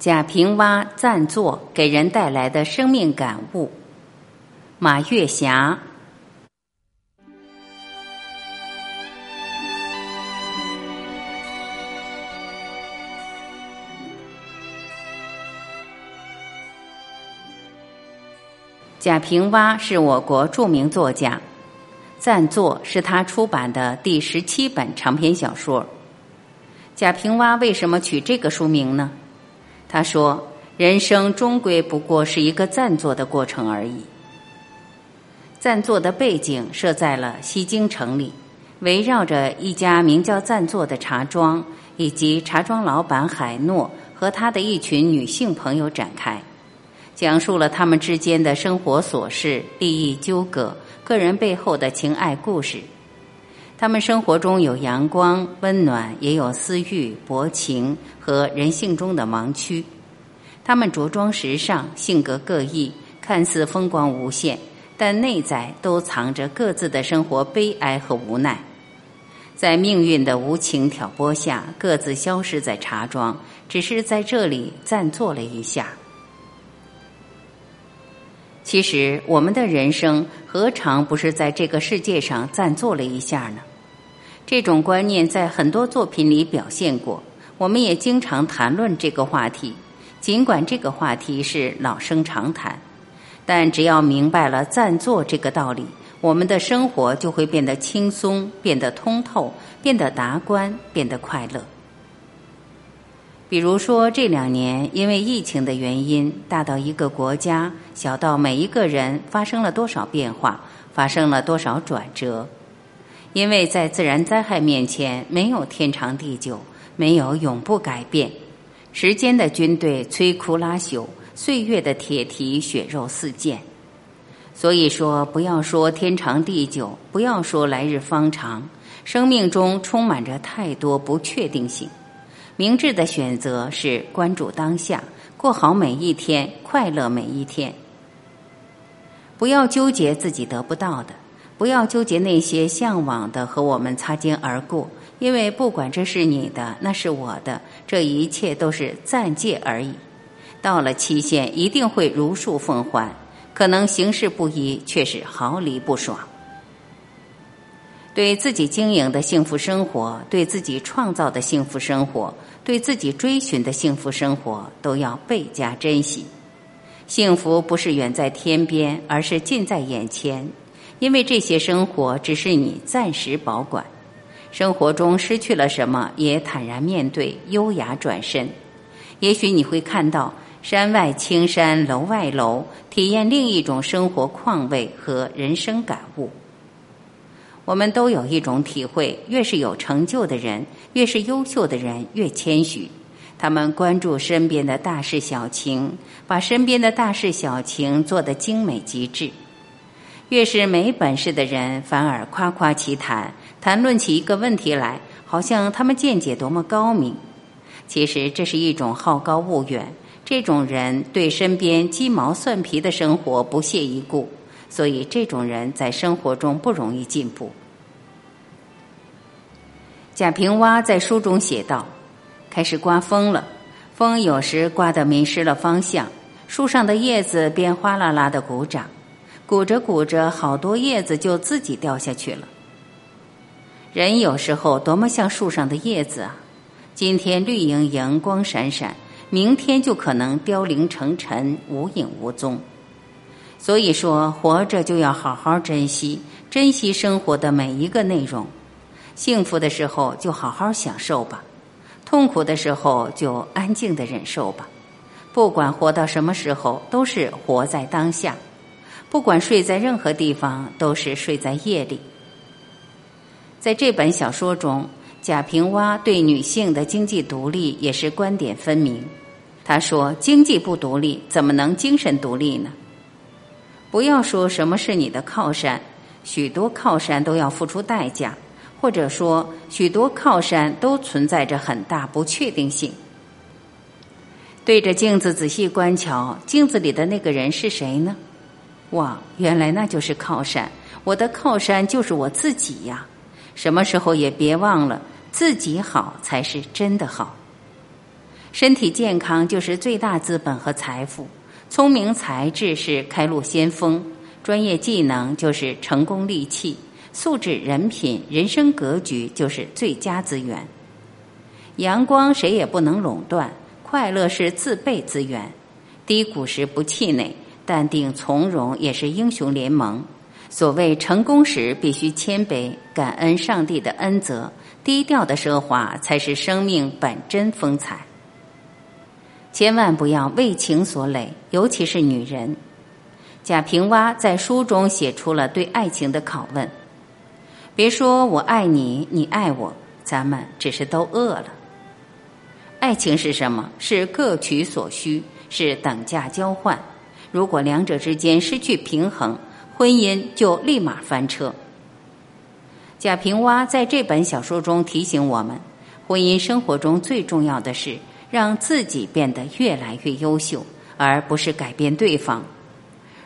贾平凹暂坐给人带来的生命感悟。马月霞。贾平凹是我国著名作家，暂坐是他出版的第十七本长篇小说。贾平凹为什么取这个书名呢？他说：“人生终归不过是一个暂坐的过程而已。暂坐的背景设在了西京城里，围绕着一家名叫暂坐的茶庄，以及茶庄老板海诺和他的一群女性朋友展开，讲述了他们之间的生活琐事、利益纠葛、个人背后的情爱故事。他们生活中有阳光、温暖，也有私欲、薄情。”和人性中的盲区，他们着装时尚，性格各异，看似风光无限，但内在都藏着各自的生活悲哀和无奈。在命运的无情挑拨下，各自消失在茶庄，只是在这里暂坐了一下。其实，我们的人生何尝不是在这个世界上暂坐了一下呢？这种观念在很多作品里表现过。我们也经常谈论这个话题，尽管这个话题是老生常谈，但只要明白了暂坐这个道理，我们的生活就会变得轻松，变得通透，变得达观，变得快乐。比如说，这两年因为疫情的原因，大到一个国家，小到每一个人，发生了多少变化，发生了多少转折？因为在自然灾害面前，没有天长地久。没有永不改变，时间的军队摧枯拉朽，岁月的铁蹄血肉四溅。所以说，不要说天长地久，不要说来日方长，生命中充满着太多不确定性。明智的选择是关注当下，过好每一天，快乐每一天。不要纠结自己得不到的，不要纠结那些向往的和我们擦肩而过。因为不管这是你的，那是我的，这一切都是暂借而已。到了期限，一定会如数奉还。可能形式不一，却是毫厘不爽。对自己经营的幸福生活，对自己创造的幸福生活，对自己追寻的幸福生活，都要倍加珍惜。幸福不是远在天边，而是近在眼前。因为这些生活只是你暂时保管。生活中失去了什么，也坦然面对，优雅转身。也许你会看到山外青山楼外楼，体验另一种生活况味和人生感悟。我们都有一种体会：越是有成就的人，越是优秀的人，越谦虚。他们关注身边的大事小情，把身边的大事小情做得精美极致。越是没本事的人，反而夸夸其谈。谈论起一个问题来，好像他们见解多么高明。其实这是一种好高骛远。这种人对身边鸡毛蒜皮的生活不屑一顾，所以这种人在生活中不容易进步。贾平凹在书中写道：“开始刮风了，风有时刮得迷失了方向，树上的叶子便哗啦啦的鼓掌，鼓着鼓着，好多叶子就自己掉下去了。”人有时候多么像树上的叶子啊！今天绿莹莹、光闪闪，明天就可能凋零成尘、无影无踪。所以说，活着就要好好珍惜，珍惜生活的每一个内容。幸福的时候就好好享受吧，痛苦的时候就安静的忍受吧。不管活到什么时候，都是活在当下；不管睡在任何地方，都是睡在夜里。在这本小说中，贾平凹对女性的经济独立也是观点分明。他说：“经济不独立，怎么能精神独立呢？不要说什么是你的靠山，许多靠山都要付出代价，或者说许多靠山都存在着很大不确定性。对着镜子仔细观瞧，镜子里的那个人是谁呢？哇，原来那就是靠山。我的靠山就是我自己呀。”什么时候也别忘了，自己好才是真的好。身体健康就是最大资本和财富，聪明才智是开路先锋，专业技能就是成功利器，素质人品、人生格局就是最佳资源。阳光谁也不能垄断，快乐是自备资源。低谷时不气馁，淡定从容也是英雄联盟。所谓成功时必须谦卑，感恩上帝的恩泽，低调的奢华才是生命本真风采。千万不要为情所累，尤其是女人。贾平凹在书中写出了对爱情的拷问：别说我爱你，你爱我，咱们只是都饿了。爱情是什么？是各取所需，是等价交换。如果两者之间失去平衡，婚姻就立马翻车。贾平凹在这本小说中提醒我们：婚姻生活中最重要的是让自己变得越来越优秀，而不是改变对方。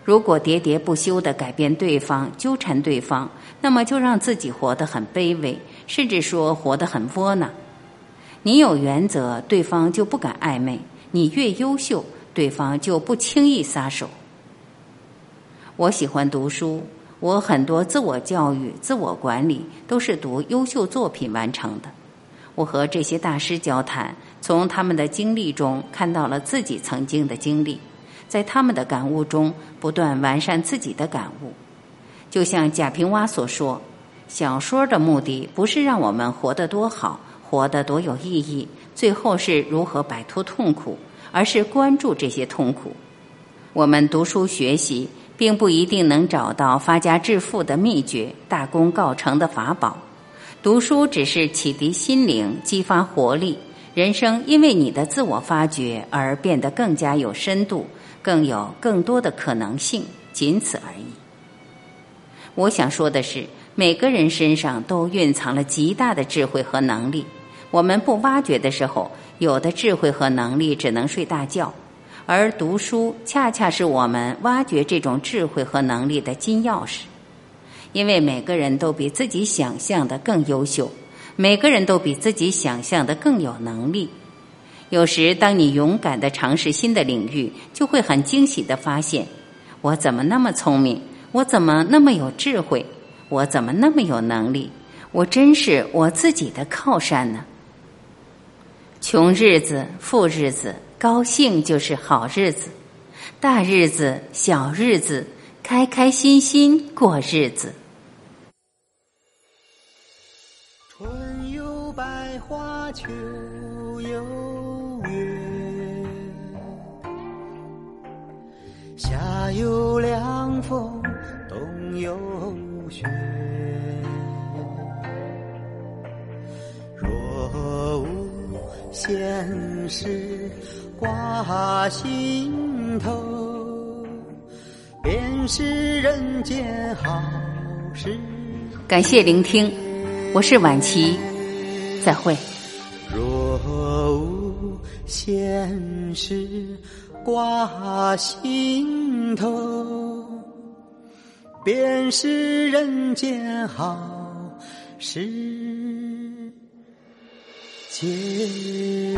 如果喋喋不休的改变对方、纠缠对方，那么就让自己活得很卑微，甚至说活得很窝囊。你有原则，对方就不敢暧昧；你越优秀，对方就不轻易撒手。我喜欢读书，我很多自我教育、自我管理都是读优秀作品完成的。我和这些大师交谈，从他们的经历中看到了自己曾经的经历，在他们的感悟中不断完善自己的感悟。就像贾平凹所说：“小说的目的不是让我们活得多好，活得多有意义，最后是如何摆脱痛苦，而是关注这些痛苦。我们读书学习。”并不一定能找到发家致富的秘诀、大功告成的法宝。读书只是启迪心灵、激发活力，人生因为你的自我发掘而变得更加有深度，更有更多的可能性，仅此而已。我想说的是，每个人身上都蕴藏了极大的智慧和能力，我们不挖掘的时候，有的智慧和能力只能睡大觉。而读书恰恰是我们挖掘这种智慧和能力的金钥匙，因为每个人都比自己想象的更优秀，每个人都比自己想象的更有能力。有时，当你勇敢的尝试新的领域，就会很惊喜的发现：我怎么那么聪明？我怎么那么有智慧？我怎么那么有能力？我真是我自己的靠山呢！穷日子，富日子。高兴就是好日子，大日子、小日子，开开心心过日子。挂心头，便是人间好时。感谢聆听，我是晚琪，再会。若无闲事挂心头，便是人间好事。结。